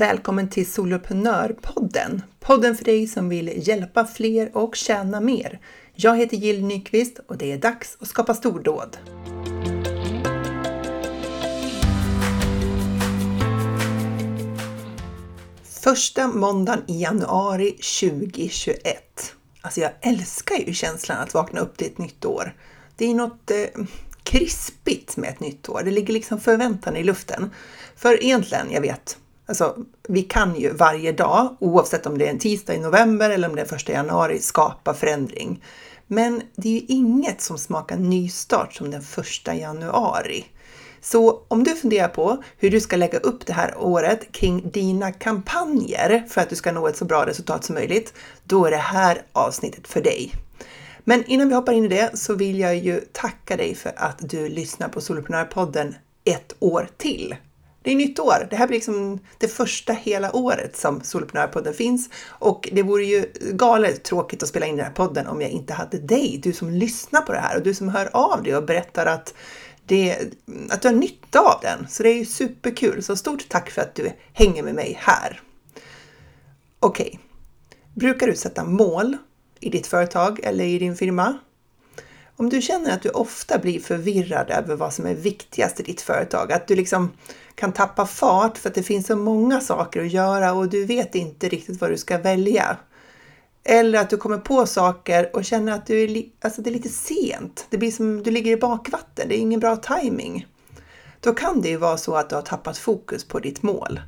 Välkommen till Soloprenörpodden! Podden för dig som vill hjälpa fler och tjäna mer. Jag heter Jill Nyqvist och det är dags att skapa stordåd. Första måndagen i januari 2021. Alltså jag älskar ju känslan att vakna upp till ett nytt år. Det är något eh, krispigt med ett nytt år. Det ligger liksom förväntan i luften. För egentligen, jag vet, alltså vi kan ju varje dag, oavsett om det är en tisdag i november eller om det är första januari, skapa förändring. Men det är ju inget som smakar nystart som den första januari. Så om du funderar på hur du ska lägga upp det här året kring dina kampanjer för att du ska nå ett så bra resultat som möjligt, då är det här avsnittet för dig. Men innan vi hoppar in i det så vill jag ju tacka dig för att du lyssnar på Soloprenörpodden ett år till. Det är nytt år. Det här blir liksom det första hela året som Soloprenörpodden finns och det vore ju galet tråkigt att spela in den här podden om jag inte hade dig, du som lyssnar på det här och du som hör av dig och berättar att, det, att du har nytta av den. Så det är ju superkul. Så stort tack för att du hänger med mig här. Okej, okay. brukar du sätta mål i ditt företag eller i din firma? Om du känner att du ofta blir förvirrad över vad som är viktigast i ditt företag, att du liksom kan tappa fart för att det finns så många saker att göra och du vet inte riktigt vad du ska välja. Eller att du kommer på saker och känner att du är, alltså det är lite sent. Det blir som du ligger i bakvatten. Det är ingen bra timing. Då kan det ju vara så att du har tappat fokus på ditt mål.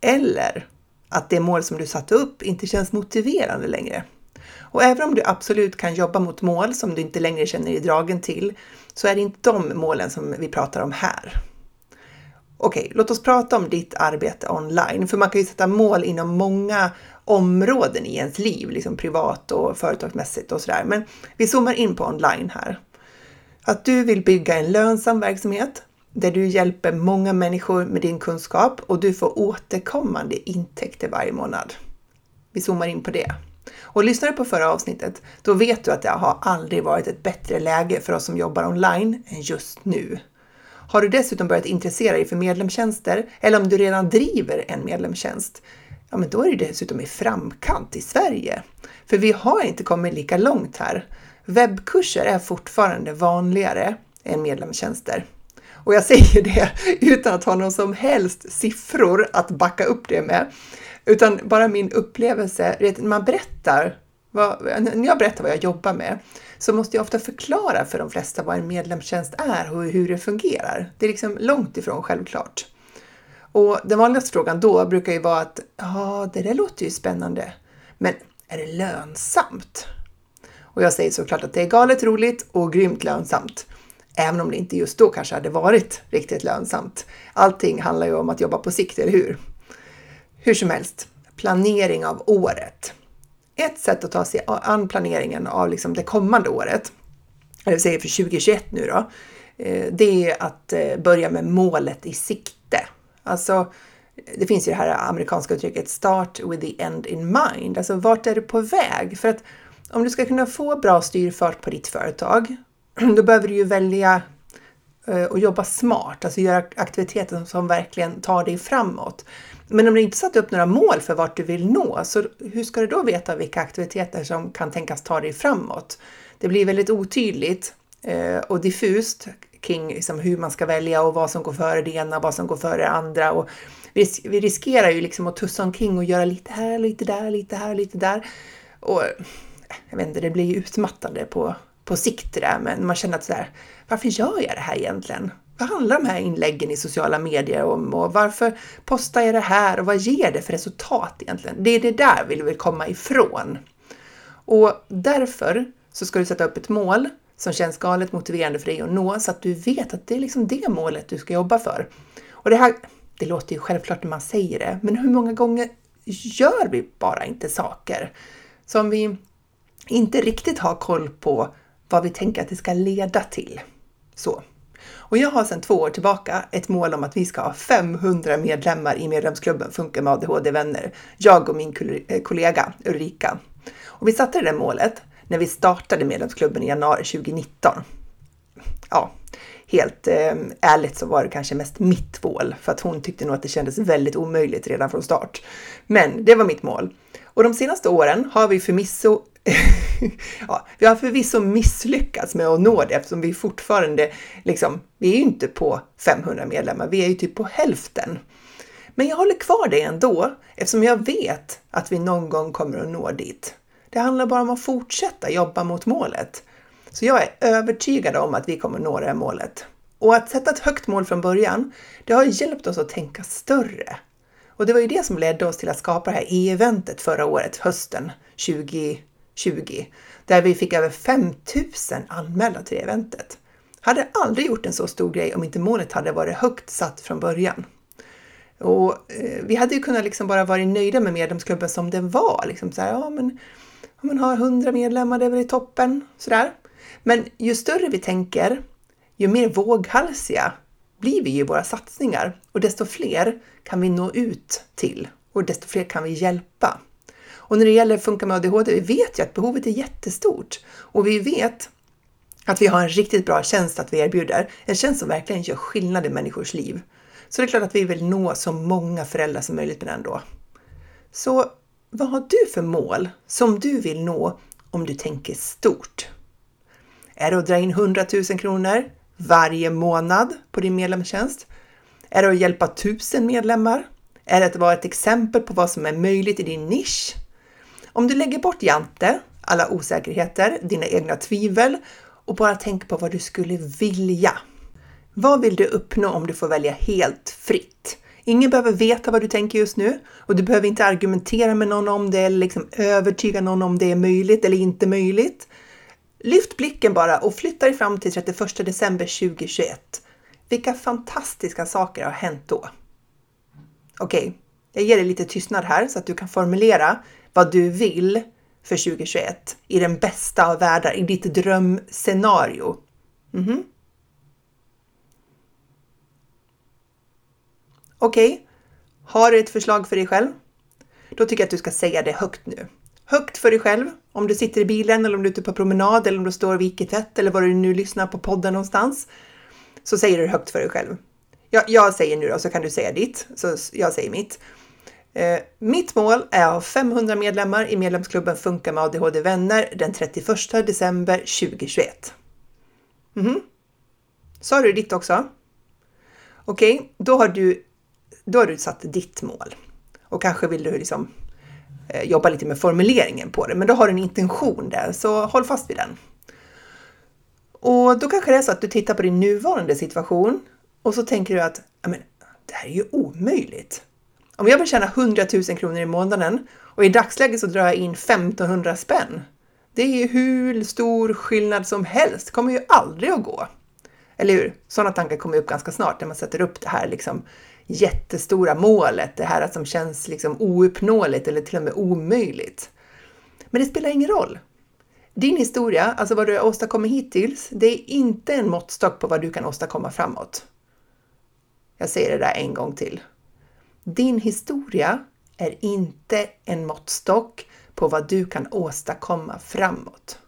Eller att det mål som du satte upp inte känns motiverande längre. Och även om du absolut kan jobba mot mål som du inte längre känner dig dragen till, så är det inte de målen som vi pratar om här. Okej, låt oss prata om ditt arbete online, för man kan ju sätta mål inom många områden i ens liv, liksom privat och företagsmässigt och sådär. Men vi zoomar in på online här. Att du vill bygga en lönsam verksamhet där du hjälper många människor med din kunskap och du får återkommande intäkter varje månad. Vi zoomar in på det. Och lyssnar du på förra avsnittet, då vet du att det har aldrig varit ett bättre läge för oss som jobbar online än just nu. Har du dessutom börjat intressera dig för medlemstjänster eller om du redan driver en medlemstjänst, ja men då är du dessutom i framkant i Sverige. För vi har inte kommit lika långt här. Webbkurser är fortfarande vanligare än medlemstjänster. Och jag säger det utan att ha någon som helst siffror att backa upp det med. Utan bara min upplevelse, när man berättar, vad, när jag berättar vad jag jobbar med, så måste jag ofta förklara för de flesta vad en medlemstjänst är och hur det fungerar. Det är liksom långt ifrån självklart. Och den vanligaste frågan då brukar ju vara att ja, det där låter ju spännande, men är det lönsamt? Och jag säger såklart att det är galet roligt och grymt lönsamt. Även om det inte just då kanske hade varit riktigt lönsamt. Allting handlar ju om att jobba på sikt, eller hur? Hur som helst, planering av året. Ett sätt att ta sig an planeringen av liksom det kommande året, eller säger för 2021 nu då, eh, det är att eh, börja med målet i sikte. Alltså, det finns ju det här amerikanska uttrycket start with the end in mind. Alltså vart är du på väg? För att om du ska kunna få bra styrfart på ditt företag, då behöver du ju välja eh, att och jobba smart, alltså göra aktiviteter som verkligen tar dig framåt. Men om du inte satt upp några mål för vart du vill nå, så hur ska du då veta vilka aktiviteter som kan tänkas ta dig framåt? Det blir väldigt otydligt eh, och diffust kring liksom hur man ska välja och vad som går före det ena och vad som går före det andra. Och vi, vi riskerar ju liksom att tussa omkring och göra lite här, lite där, lite här, lite där. Och jag vet inte, det blir ju utmattande på, på sikt det där, men man känner att så här, varför gör jag det här egentligen? Vad handlar de här inläggen i sociala medier om och varför postar jag det här och vad ger det för resultat egentligen? Det är det där vi vill komma ifrån. Och därför så ska du sätta upp ett mål som känns galet motiverande för dig att nå så att du vet att det är liksom det målet du ska jobba för. Och det här, det låter ju självklart när man säger det, men hur många gånger gör vi bara inte saker som vi inte riktigt har koll på vad vi tänker att det ska leda till? Så. Och jag har sedan två år tillbaka ett mål om att vi ska ha 500 medlemmar i medlemsklubben Funka med ADHD-vänner. Jag och min eh, kollega Ulrika. Och vi satte det målet när vi startade medlemsklubben i januari 2019. Ja, helt eh, ärligt så var det kanske mest mitt mål för att hon tyckte nog att det kändes väldigt omöjligt redan från start. Men det var mitt mål. Och de senaste åren har vi förvisso ja, vi har förvisso misslyckats med att nå det eftersom vi fortfarande liksom, vi är ju inte på 500 medlemmar, vi är ju typ på hälften. Men jag håller kvar det ändå eftersom jag vet att vi någon gång kommer att nå dit. Det handlar bara om att fortsätta jobba mot målet. Så jag är övertygad om att vi kommer nå det här målet. Och att sätta ett högt mål från början, det har hjälpt oss att tänka större. Och det var ju det som ledde oss till att skapa det här e-eventet förra året, hösten 2020, där vi fick över 5000 anmälda till det eventet. Hade aldrig gjort en så stor grej om inte målet hade varit högt satt från början. Och eh, vi hade ju kunnat liksom bara vara nöjda med medlemsklubben som den var. Liksom så här, ja, men, om man har 100 medlemmar, det är väl i toppen. Sådär. Men ju större vi tänker, ju mer våghalsiga blir vi i våra satsningar och desto fler kan vi nå ut till och desto fler kan vi hjälpa. Och när det gäller Funka med ADHD, vi vet ju att behovet är jättestort och vi vet att vi har en riktigt bra tjänst att vi erbjuder. En tjänst som verkligen gör skillnad i människors liv. Så det är klart att vi vill nå så många föräldrar som möjligt med den då. Så vad har du för mål som du vill nå om du tänker stort? Är det att dra in 100 000 kronor varje månad på din medlemstjänst? Är det att hjälpa tusen medlemmar? Är det att vara ett exempel på vad som är möjligt i din nisch? Om du lägger bort Jante, alla osäkerheter, dina egna tvivel och bara tänker på vad du skulle vilja. Vad vill du uppnå om du får välja helt fritt? Ingen behöver veta vad du tänker just nu och du behöver inte argumentera med någon om det eller liksom övertyga någon om det är möjligt eller inte möjligt. Lyft blicken bara och flytta dig fram till 31 december 2021. Vilka fantastiska saker har hänt då? Okej, okay, jag ger dig lite tystnad här så att du kan formulera vad du vill för 2021 i den bästa av världar, i ditt drömscenario. Mm -hmm. Okej, okay. har du ett förslag för dig själv? Då tycker jag att du ska säga det högt nu högt för dig själv. Om du sitter i bilen eller om du är ute på promenad eller om du står vid tvätt eller var du nu lyssnar på podden någonstans. Så säger du högt för dig själv. Jag, jag säger nu då, så kan du säga ditt. Så jag säger mitt. Eh, mitt mål är att ha 500 medlemmar i medlemsklubben Funka med ADHD vänner den 31 december 2021. Mm -hmm. Sa du ditt också? Okej, okay, då, har du, då har du satt ditt mål. Och kanske vill du liksom Eh, jobba lite med formuleringen på det, men då har du en intention där, så håll fast vid den. Och då kanske det är så att du tittar på din nuvarande situation och så tänker du att det här är ju omöjligt. Om jag vill tjäna 100 000 kronor i månaden och i dagsläget så drar jag in 1500 spänn. Det är ju hur stor skillnad som helst, kommer ju aldrig att gå. Eller hur? Sådana tankar kommer upp ganska snart när man sätter upp det här liksom jättestora målet, det här som känns liksom ouppnåeligt eller till och med omöjligt. Men det spelar ingen roll. Din historia, alltså vad du har åstadkommit hittills, det är inte en måttstock på vad du kan åstadkomma framåt. Jag säger det där en gång till. Din historia är inte en måttstock på vad du kan åstadkomma framåt.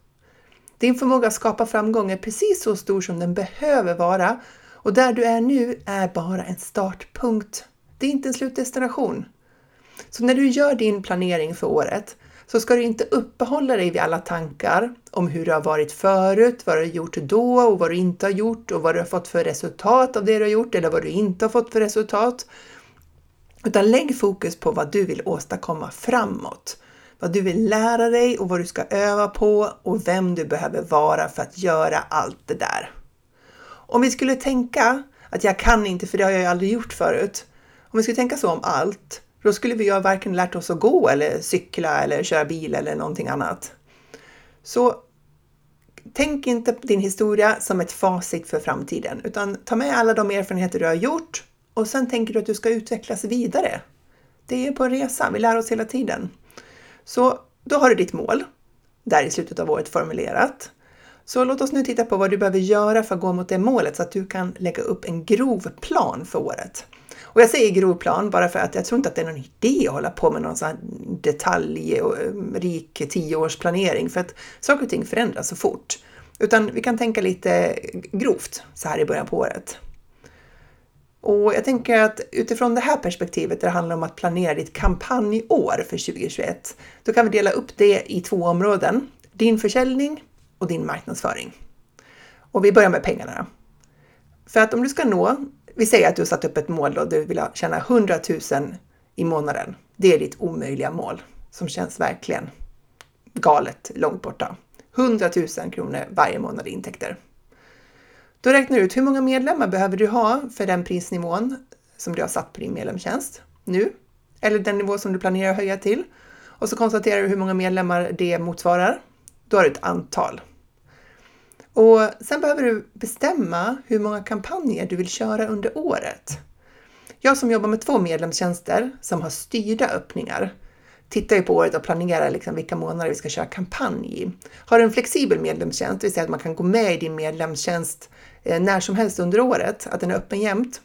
Din förmåga att skapa framgång är precis så stor som den behöver vara och där du är nu är bara en startpunkt. Det är inte en slutdestination. Så när du gör din planering för året så ska du inte uppehålla dig vid alla tankar om hur det har varit förut, vad du har gjort då och vad du inte har gjort och vad du har fått för resultat av det du har gjort eller vad du inte har fått för resultat. Utan lägg fokus på vad du vill åstadkomma framåt. Vad du vill lära dig och vad du ska öva på och vem du behöver vara för att göra allt det där. Om vi skulle tänka att jag kan inte för det har jag ju aldrig gjort förut. Om vi skulle tänka så om allt, då skulle vi ju varken lärt oss att gå eller cykla eller köra bil eller någonting annat. Så tänk inte på din historia som ett facit för framtiden, utan ta med alla de erfarenheter du har gjort och sen tänker du att du ska utvecklas vidare. Det är på en resa, vi lär oss hela tiden. Så då har du ditt mål, där i slutet av året formulerat. Så låt oss nu titta på vad du behöver göra för att gå mot det målet så att du kan lägga upp en grov plan för året. Och jag säger grov plan bara för att jag tror inte att det är någon idé att hålla på med någon sån detaljrik eh, tioårsplanering för att saker och ting förändras så fort. Utan vi kan tänka lite grovt så här i början på året. Och jag tänker att utifrån det här perspektivet, där det handlar om att planera ditt kampanjår för 2021, då kan vi dela upp det i två områden. Din försäljning och din marknadsföring. Och vi börjar med pengarna. För att om du ska nå, vi säger att du har satt upp ett mål och du vill tjäna 100 000 i månaden. Det är ditt omöjliga mål som känns verkligen galet långt borta. 100 000 kronor varje månad i intäkter. Då räknar du ut hur många medlemmar behöver du ha för den prisnivån som du har satt på din medlemstjänst nu, eller den nivå som du planerar att höja till. Och så konstaterar du hur många medlemmar det motsvarar. Då har du ett antal. Och sen behöver du bestämma hur många kampanjer du vill köra under året. Jag som jobbar med två medlemstjänster som har styrda öppningar tittar ju på året och planerar liksom vilka månader vi ska köra kampanj i. Har du en flexibel medlemstjänst, det vill säga att man kan gå med i din medlemstjänst Eh, när som helst under året, att den är öppen jämt,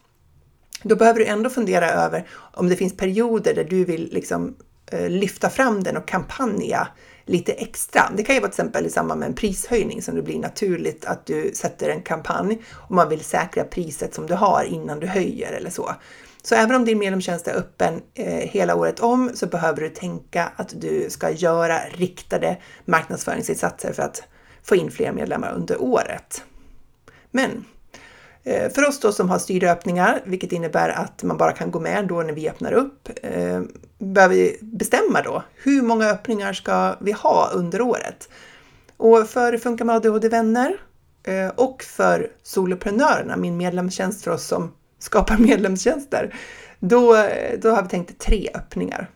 då behöver du ändå fundera över om det finns perioder där du vill liksom eh, lyfta fram den och kampanja lite extra. Det kan ju vara till exempel i samband med en prishöjning som det blir naturligt att du sätter en kampanj och man vill säkra priset som du har innan du höjer eller så. Så även om din medlemstjänst är öppen eh, hela året om så behöver du tänka att du ska göra riktade marknadsföringsinsatser för att få in fler medlemmar under året. Men eh, för oss då som har styrda öppningar, vilket innebär att man bara kan gå med då när vi öppnar upp, eh, behöver vi bestämma då hur många öppningar ska vi ha under året? Och för Funka med ADHD-vänner eh, och för soloprenörerna, min medlemstjänst för oss som skapar medlemstjänster, då, då har vi tänkt tre öppningar.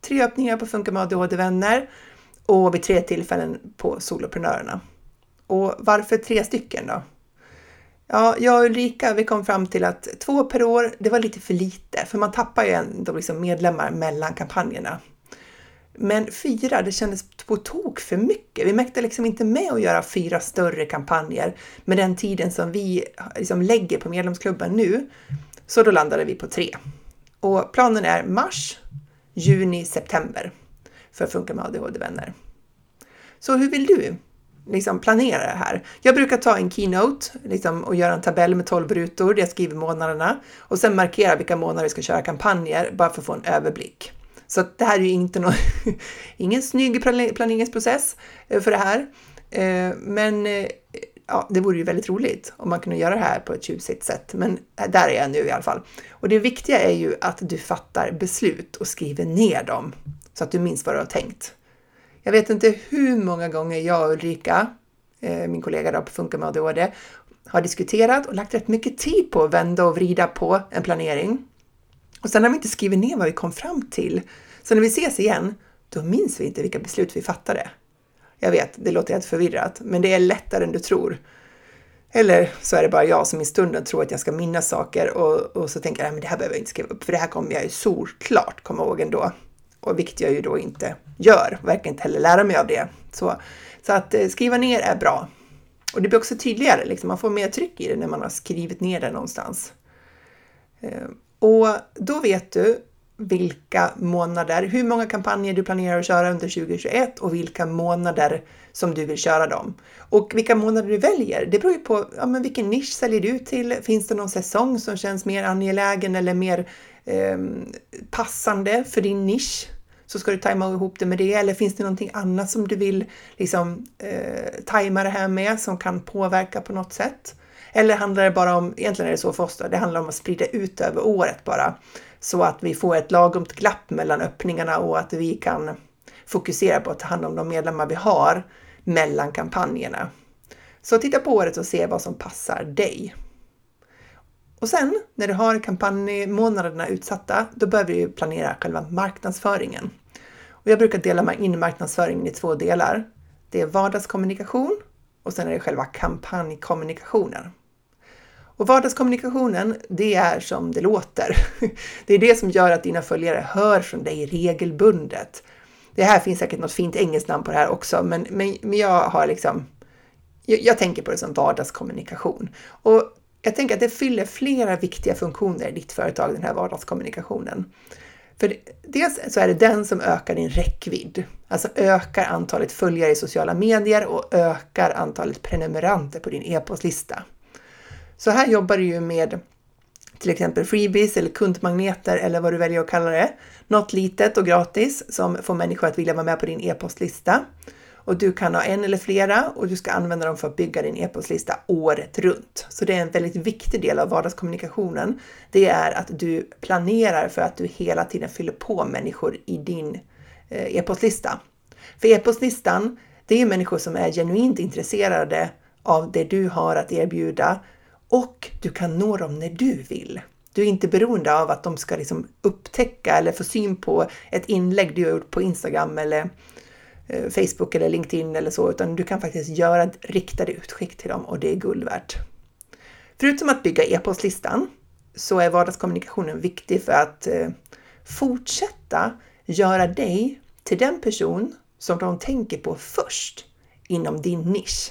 Tre öppningar på Funka med ADHD-vänner och vid tre tillfällen på soloprenörerna. Och varför tre stycken då? Ja, jag och Ulrika, vi kom fram till att två per år, det var lite för lite, för man tappar ju ändå liksom medlemmar mellan kampanjerna. Men fyra, det kändes på tok för mycket. Vi mäktade liksom inte med att göra fyra större kampanjer med den tiden som vi liksom lägger på medlemsklubben nu. Så då landade vi på tre. Och planen är mars, juni, september för Funka med ADHD-vänner. Så hur vill du liksom planera det här? Jag brukar ta en keynote liksom, och göra en tabell med 12 rutor där jag skriver månaderna och sen markera vilka månader vi ska köra kampanjer bara för att få en överblick. Så det här är ju inte någon, ingen snygg planeringsprocess eh, för det här. Eh, men eh, ja, det vore ju väldigt roligt om man kunde göra det här på ett tjusigt sätt. Men där är jag nu i alla fall. Och det viktiga är ju att du fattar beslut och skriver ner dem så att du minns vad du har tänkt. Jag vet inte hur många gånger jag och Ulrika, eh, min kollega då på Funka med ADHD, har diskuterat och lagt rätt mycket tid på att vända och vrida på en planering. Och sen har vi inte skrivit ner vad vi kom fram till. Så när vi ses igen, då minns vi inte vilka beslut vi fattade. Jag vet, det låter helt förvirrat, men det är lättare än du tror. Eller så är det bara jag som i stunden tror att jag ska minnas saker och, och så tänker jag att det här behöver jag inte skriva upp för det här kommer jag ju solklart komma ihåg ändå. Och vilket jag ju då inte gör, verkar inte heller lära mig av det. Så, så att eh, skriva ner är bra. Och det blir också tydligare, liksom, man får mer tryck i det när man har skrivit ner det någonstans. Eh, och då vet du vilka månader, hur många kampanjer du planerar att köra under 2021 och vilka månader som du vill köra dem. Och vilka månader du väljer, det beror ju på ja, men vilken nisch säljer du till? Finns det någon säsong som känns mer angelägen eller mer eh, passande för din nisch? Så ska du tajma ihop det med det eller finns det någonting annat som du vill liksom eh, tajma det här med som kan påverka på något sätt? Eller handlar det bara om, egentligen är det så för oss då, det handlar om att sprida ut över året bara. Så att vi får ett lagomt glapp mellan öppningarna och att vi kan fokusera på att ta hand om de medlemmar vi har mellan kampanjerna. Så titta på året och se vad som passar dig. Och sen när du har kampanjmånaderna utsatta, då behöver du planera själva marknadsföringen. Och jag brukar dela in marknadsföringen i två delar. Det är vardagskommunikation och sen är det själva kampanjkommunikationen. Och vardagskommunikationen, det är som det låter. Det är det som gör att dina följare hör från dig regelbundet. Det här finns säkert något fint engelskt namn på det här också, men, men, men jag har liksom... Jag, jag tänker på det som vardagskommunikation. Och jag tänker att det fyller flera viktiga funktioner i ditt företag, den här vardagskommunikationen. För dels så är det den som ökar din räckvidd, alltså ökar antalet följare i sociala medier och ökar antalet prenumeranter på din e-postlista. Så här jobbar du ju med till exempel freebies eller kundmagneter eller vad du väljer att kalla det. Något litet och gratis som får människor att vilja vara med på din e-postlista. Och du kan ha en eller flera och du ska använda dem för att bygga din e-postlista året runt. Så det är en väldigt viktig del av vardagskommunikationen. Det är att du planerar för att du hela tiden fyller på människor i din eh, e-postlista. För e-postlistan, det är människor som är genuint intresserade av det du har att erbjuda och du kan nå dem när du vill. Du är inte beroende av att de ska liksom upptäcka eller få syn på ett inlägg du har gjort på Instagram eller Eh, Facebook eller LinkedIn eller så, utan du kan faktiskt göra riktade utskick till dem och det är guld värt. Förutom att bygga e-postlistan så är vardagskommunikationen viktig för att eh, fortsätta göra dig till den person som de tänker på först inom din nisch.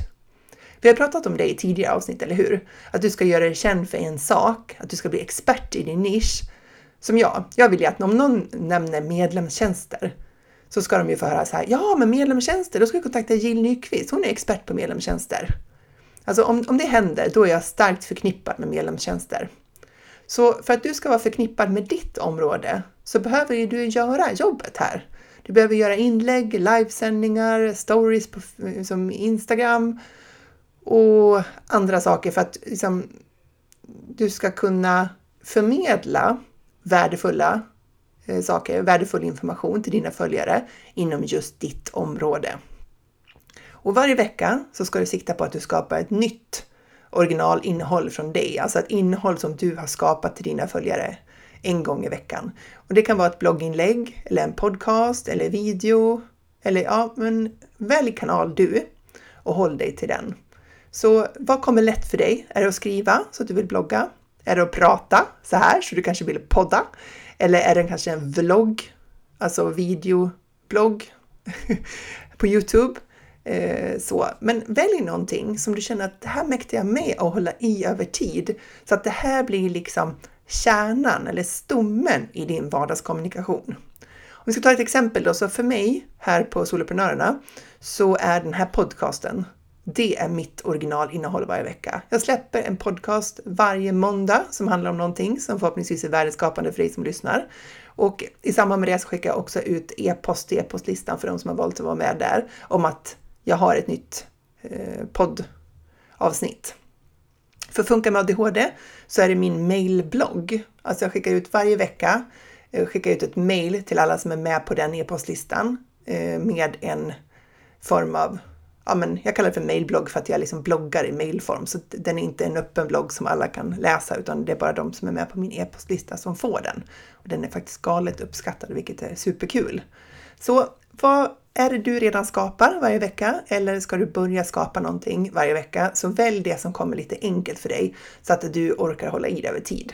Vi har pratat om det i tidigare avsnitt, eller hur? Att du ska göra dig känd för en sak, att du ska bli expert i din nisch. Som jag, jag vill ju att om någon nämner medlemstjänster så ska de ju få höra så här, ja men medlemstjänster, då ska vi kontakta Jill Nyqvist, hon är expert på medlemstjänster. Alltså om, om det händer, då är jag starkt förknippad med medlemstjänster. Så för att du ska vara förknippad med ditt område så behöver ju du göra jobbet här. Du behöver göra inlägg, livesändningar, stories på som Instagram, och andra saker för att liksom, du ska kunna förmedla värdefulla Eh, saker, värdefull information till dina följare inom just ditt område. Och varje vecka så ska du sikta på att du skapar ett nytt originalinnehåll från dig, alltså ett innehåll som du har skapat till dina följare en gång i veckan. Och det kan vara ett blogginlägg eller en podcast eller video eller ja, men välj kanal du och håll dig till den. Så vad kommer lätt för dig? Är det att skriva så att du vill blogga? Är det att prata så här så du kanske vill podda? Eller är det kanske en vlogg, alltså videoblogg på Youtube? Eh, så. Men välj någonting som du känner att det här mäktar jag med att hålla i över tid. Så att det här blir liksom kärnan eller stommen i din vardagskommunikation. Om vi ska ta ett exempel då, så för mig här på Soloprenörerna så är den här podcasten det är mitt originalinnehåll varje vecka. Jag släpper en podcast varje måndag som handlar om någonting som förhoppningsvis är värdeskapande för dig som lyssnar. Och i samband med det så skickar jag också ut e-post till e-postlistan för de som har valt att vara med där om att jag har ett nytt eh, poddavsnitt. För Funka med ADHD så är det min mailblogg. Alltså jag skickar ut varje vecka, eh, skickar ut ett mail till alla som är med på den e-postlistan eh, med en form av ja, men jag kallar det för mailblogg för att jag liksom bloggar i mailform. Så den är inte en öppen blogg som alla kan läsa utan det är bara de som är med på min e-postlista som får den. Och den är faktiskt galet uppskattad vilket är superkul. Så vad är det du redan skapar varje vecka eller ska du börja skapa någonting varje vecka? Så välj det som kommer lite enkelt för dig så att du orkar hålla i det över tid.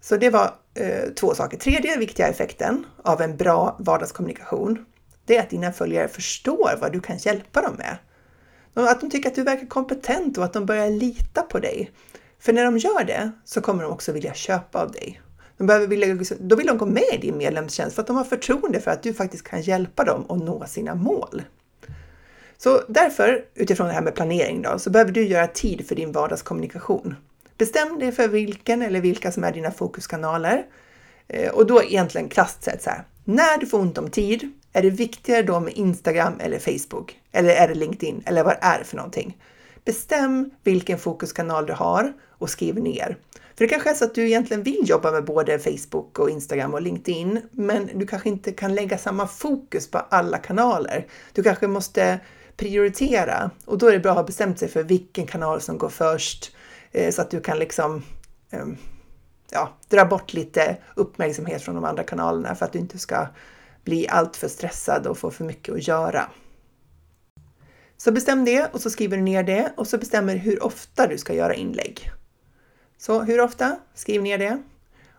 Så det var eh, två saker. Tredje viktiga effekten av en bra vardagskommunikation det är att dina följare förstår vad du kan hjälpa dem med. Att de tycker att du verkar kompetent och att de börjar lita på dig. För när de gör det så kommer de också vilja köpa av dig. De behöver vilja, då vill de gå med i din medlemstjänst för att de har förtroende för att du faktiskt kan hjälpa dem att nå sina mål. Så därför, utifrån det här med planering då, så behöver du göra tid för din vardagskommunikation. Bestäm dig för vilken eller vilka som är dina fokuskanaler. Eh, och då egentligen krasst sett så här, när du får ont om tid, är det viktigare då med Instagram eller Facebook? Eller är det LinkedIn? Eller vad är det för någonting? Bestäm vilken fokuskanal du har och skriv ner. För det kanske är så att du egentligen vill jobba med både Facebook och Instagram och LinkedIn, men du kanske inte kan lägga samma fokus på alla kanaler. Du kanske måste prioritera och då är det bra att ha bestämt sig för vilken kanal som går först eh, så att du kan liksom ehm, ja, dra bort lite uppmärksamhet från de andra kanalerna för att du inte ska bli alltför stressad och få för mycket att göra. Så bestäm det och så skriver du ner det och så bestämmer du hur ofta du ska göra inlägg. Så hur ofta? Skriv ner det.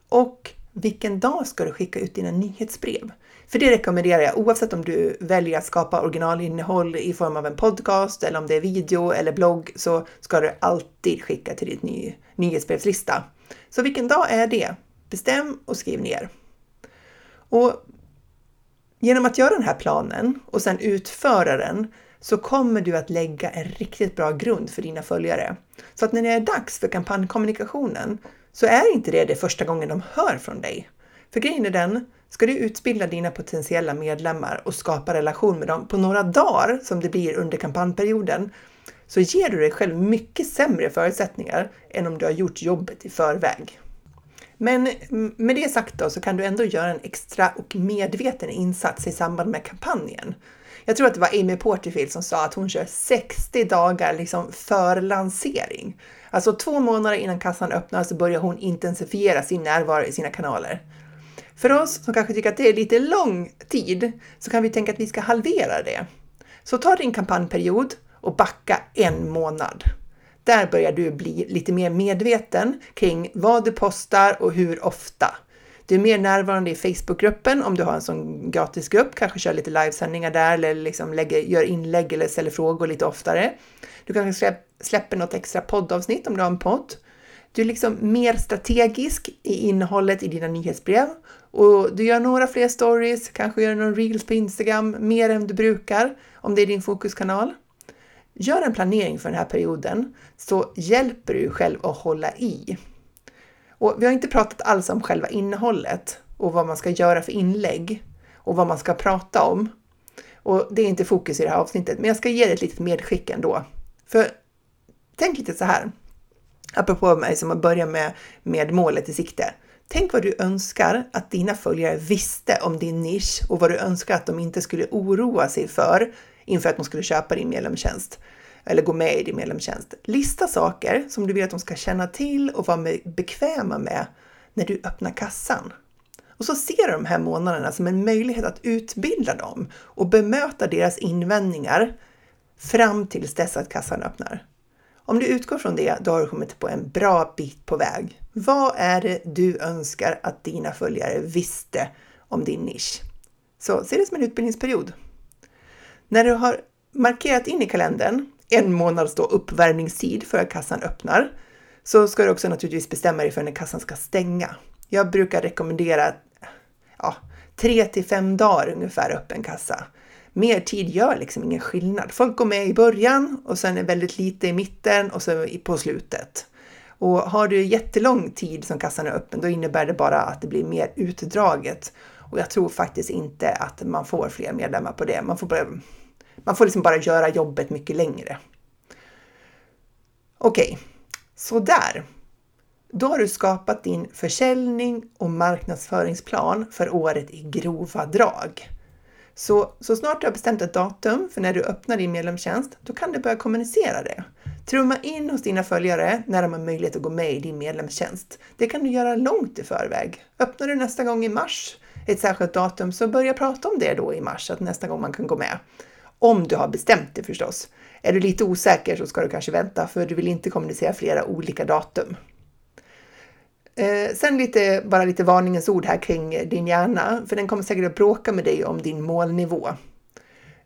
Och vilken dag ska du skicka ut dina nyhetsbrev? För det rekommenderar jag oavsett om du väljer att skapa originalinnehåll i form av en podcast eller om det är video eller blogg så ska du alltid skicka till ditt ny, nyhetsbrevslista. Så vilken dag är det? Bestäm och skriv ner. Och genom att göra den här planen och sedan utföra den så kommer du att lägga en riktigt bra grund för dina följare. Så att när det är dags för kampanjkommunikationen så är inte det det första gången de hör från dig. För grejen är den, ska du utbilda dina potentiella medlemmar och skapa relation med dem på några dagar som det blir under kampanjperioden så ger du dig själv mycket sämre förutsättningar än om du har gjort jobbet i förväg. Men med det sagt då så kan du ändå göra en extra och medveten insats i samband med kampanjen. Jag tror att det var Amy Porterfield som sa att hon kör 60 dagar liksom för lansering. Alltså två månader innan kassan öppnar så börjar hon intensifiera sin närvaro i sina kanaler. För oss som kanske tycker att det är lite lång tid så kan vi tänka att vi ska halvera det. Så ta din kampanjperiod och backa en månad. Där börjar du bli lite mer medveten kring vad du postar och hur ofta. Du är mer närvarande i Facebookgruppen om du har en sån gratisgrupp, kanske kör lite livesändningar där eller liksom lägger, gör inlägg eller ställer frågor lite oftare. Du kanske släpper något extra poddavsnitt om du har en podd. Du är liksom mer strategisk i innehållet i dina nyhetsbrev och du gör några fler stories, kanske gör någon reels på Instagram mer än du brukar om det är din fokuskanal. Gör en planering för den här perioden så hjälper du själv att hålla i. Och vi har inte pratat alls om själva innehållet och vad man ska göra för inlägg och vad man ska prata om. Och det är inte fokus i det här avsnittet, men jag ska ge dig ett litet medskick ändå. För tänk lite så här, apropå mig som har börjat med, med målet i sikte. Tänk vad du önskar att dina följare visste om din nisch och vad du önskar att de inte skulle oroa sig för inför att de skulle köpa din medlemstjänst eller gå med i din medlemstjänst. Lista saker som du vill att de ska känna till och vara bekväma med när du öppnar kassan. Och så ser du de här månaderna som en möjlighet att utbilda dem och bemöta deras invändningar fram tills dess att kassan öppnar. Om du utgår från det, då har du kommit på en bra bit på väg. Vad är det du önskar att dina följare visste om din nisch? Så se det som en utbildningsperiod. När du har markerat in i kalendern en månads då uppvärmningstid för att kassan öppnar så ska du också naturligtvis bestämma dig för när kassan ska stänga. Jag brukar rekommendera ja, 3 till 5 dagar ungefär öppen kassa. Mer tid gör liksom ingen skillnad. Folk går med i början och sen är väldigt lite i mitten och så på slutet. Och har du jättelång tid som kassan är öppen, då innebär det bara att det blir mer utdraget. Och jag tror faktiskt inte att man får fler medlemmar på det. Man får bara man får liksom bara göra jobbet mycket längre. Okej, okay. så där. Då har du skapat din försäljning och marknadsföringsplan för året i grova drag. Så, så snart du har bestämt ett datum för när du öppnar din medlemstjänst, då kan du börja kommunicera det. Trumma in hos dina följare när de har möjlighet att gå med i din medlemstjänst. Det kan du göra långt i förväg. Öppnar du nästa gång i mars ett särskilt datum, så börja prata om det då i mars, att nästa gång man kan gå med. Om du har bestämt det förstås. Är du lite osäker så ska du kanske vänta för du vill inte kommunicera flera olika datum. Eh, sen lite, bara lite varningens ord här kring din hjärna, för den kommer säkert att bråka med dig om din målnivå.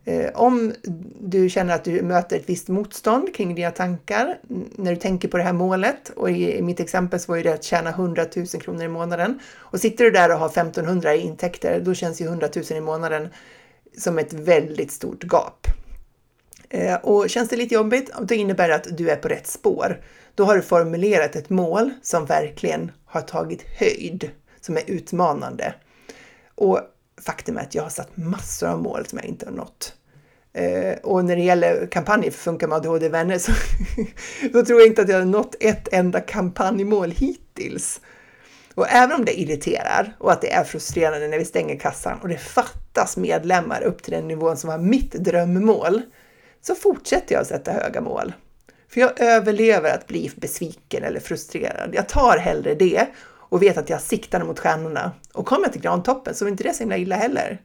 Eh, om du känner att du möter ett visst motstånd kring dina tankar när du tänker på det här målet och i, mitt exempel så var det att tjäna 100 000 kronor i månaden och sitter du där och har 1500 i intäkter, då känns ju 100 000 i månaden som ett väldigt stort gap. Eh, och känns det lite jobbigt, då innebär det att du är på rätt spår. Då har du formulerat ett mål som verkligen har tagit höjd, som är utmanande. Och faktum är att jag har satt massor av mål som jag inte har nått. Eh, och när det gäller kampanjer för Funka med ADHD-vänner så så tror jag inte att jag har nått ett enda kampanjmål hittills. Och även om det irriterar och att det är frustrerande när vi stänger kassan och det fattas medlemmar upp till den nivån som var mitt drömmål, så fortsätter jag att sätta höga mål. För jag överlever att bli besviken eller frustrerad. Jag tar hellre det och vet att jag siktar mot stjärnorna. Och kommer jag till grantoppen så är inte det så himla illa heller.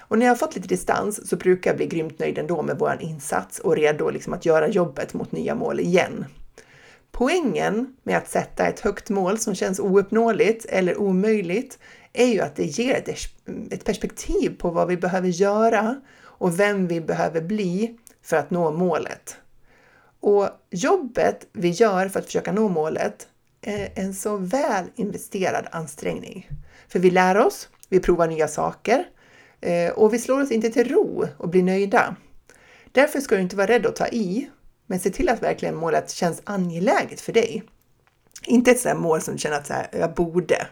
Och när jag har fått lite distans så brukar jag bli grymt nöjd ändå med vår insats och redo liksom att göra jobbet mot nya mål igen. Poängen med att sätta ett högt mål som känns ouppnåeligt eller omöjligt är ju att det ger ett, ett perspektiv på vad vi behöver göra och vem vi behöver bli för att nå målet. Och jobbet vi gör för att försöka nå målet är en så väl investerad ansträngning. För vi lär oss, Vi provar nya saker eh, och vi slår oss inte till ro och blir nöjda. Därför ska du inte vara rädd att ta i, men se till att verkligen målet känns angeläget för dig. Inte ett sådant mål som du känner att så här, jag borde.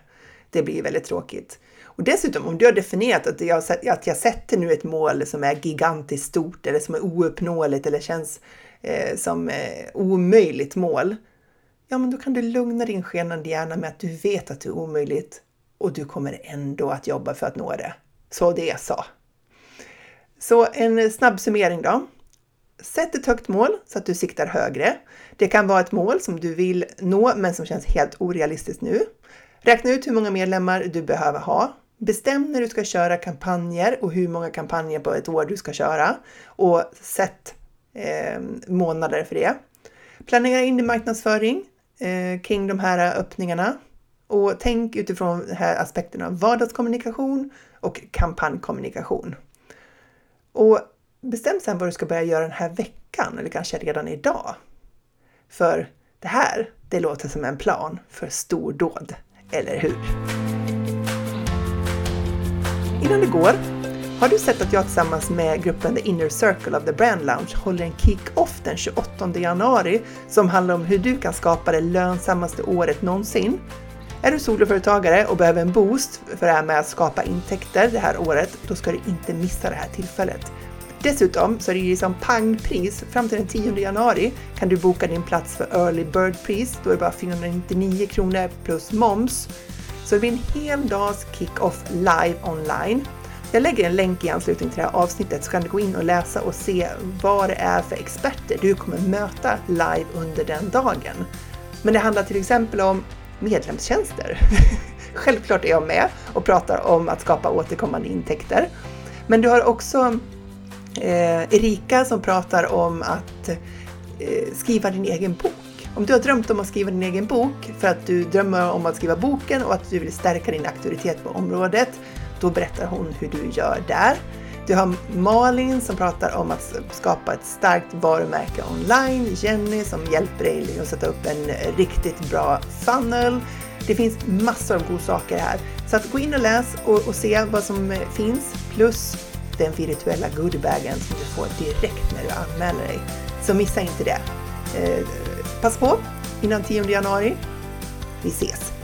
Det blir väldigt tråkigt. Och dessutom om du har definierat att jag, att jag sätter nu ett mål som är gigantiskt stort eller som är ouppnåeligt eller känns eh, som eh, omöjligt mål. Ja, men då kan du lugna din skenande hjärna med att du vet att det är omöjligt och du kommer ändå att jobba för att nå det. Så det är så. Så en snabb summering då. Sätt ett högt mål så att du siktar högre. Det kan vara ett mål som du vill nå men som känns helt orealistiskt nu. Räkna ut hur många medlemmar du behöver ha. Bestäm när du ska köra kampanjer och hur många kampanjer på ett år du ska köra och sätt eh, månader för det. Planera in din marknadsföring eh, kring de här öppningarna och tänk utifrån de här aspekterna vardagskommunikation och kampanjkommunikation. Och bestäm sen vad du ska börja göra den här veckan eller kanske redan idag. För det här, det låter som en plan för stordåd, eller hur? Innan det går, har du sett att jag tillsammans med gruppen The Inner Circle of the Brand Lounge håller en kick-off den 28 januari som handlar om hur du kan skapa det lönsammaste året någonsin är du soloföretagare och behöver en boost för det här med att skapa intäkter det här året, då ska du inte missa det här tillfället. Dessutom så är det ju liksom pangpris. Fram till den 10 januari kan du boka din plats för Early Bird-pris. Då är det bara 499 kronor plus moms. Så det blir en hel dags kick-off live online. Jag lägger en länk i anslutning till det här avsnittet så kan du gå in och läsa och se vad det är för experter du kommer möta live under den dagen. Men det handlar till exempel om medlemstjänster. Självklart är jag med och pratar om att skapa återkommande intäkter. Men du har också Eh, Erika som pratar om att eh, skriva din egen bok. Om du har drömt om att skriva din egen bok för att du drömmer om att skriva boken och att du vill stärka din auktoritet på området, då berättar hon hur du gör där. Du har Malin som pratar om att skapa ett starkt varumärke online. Jenny som hjälper dig att sätta upp en riktigt bra funnel. Det finns massor av goda saker här. Så att gå in och läs och, och se vad som eh, finns plus den virtuella goodiebagen som du får direkt när du anmäler dig. Så missa inte det. Eh, pass på innan 10 januari. Vi ses!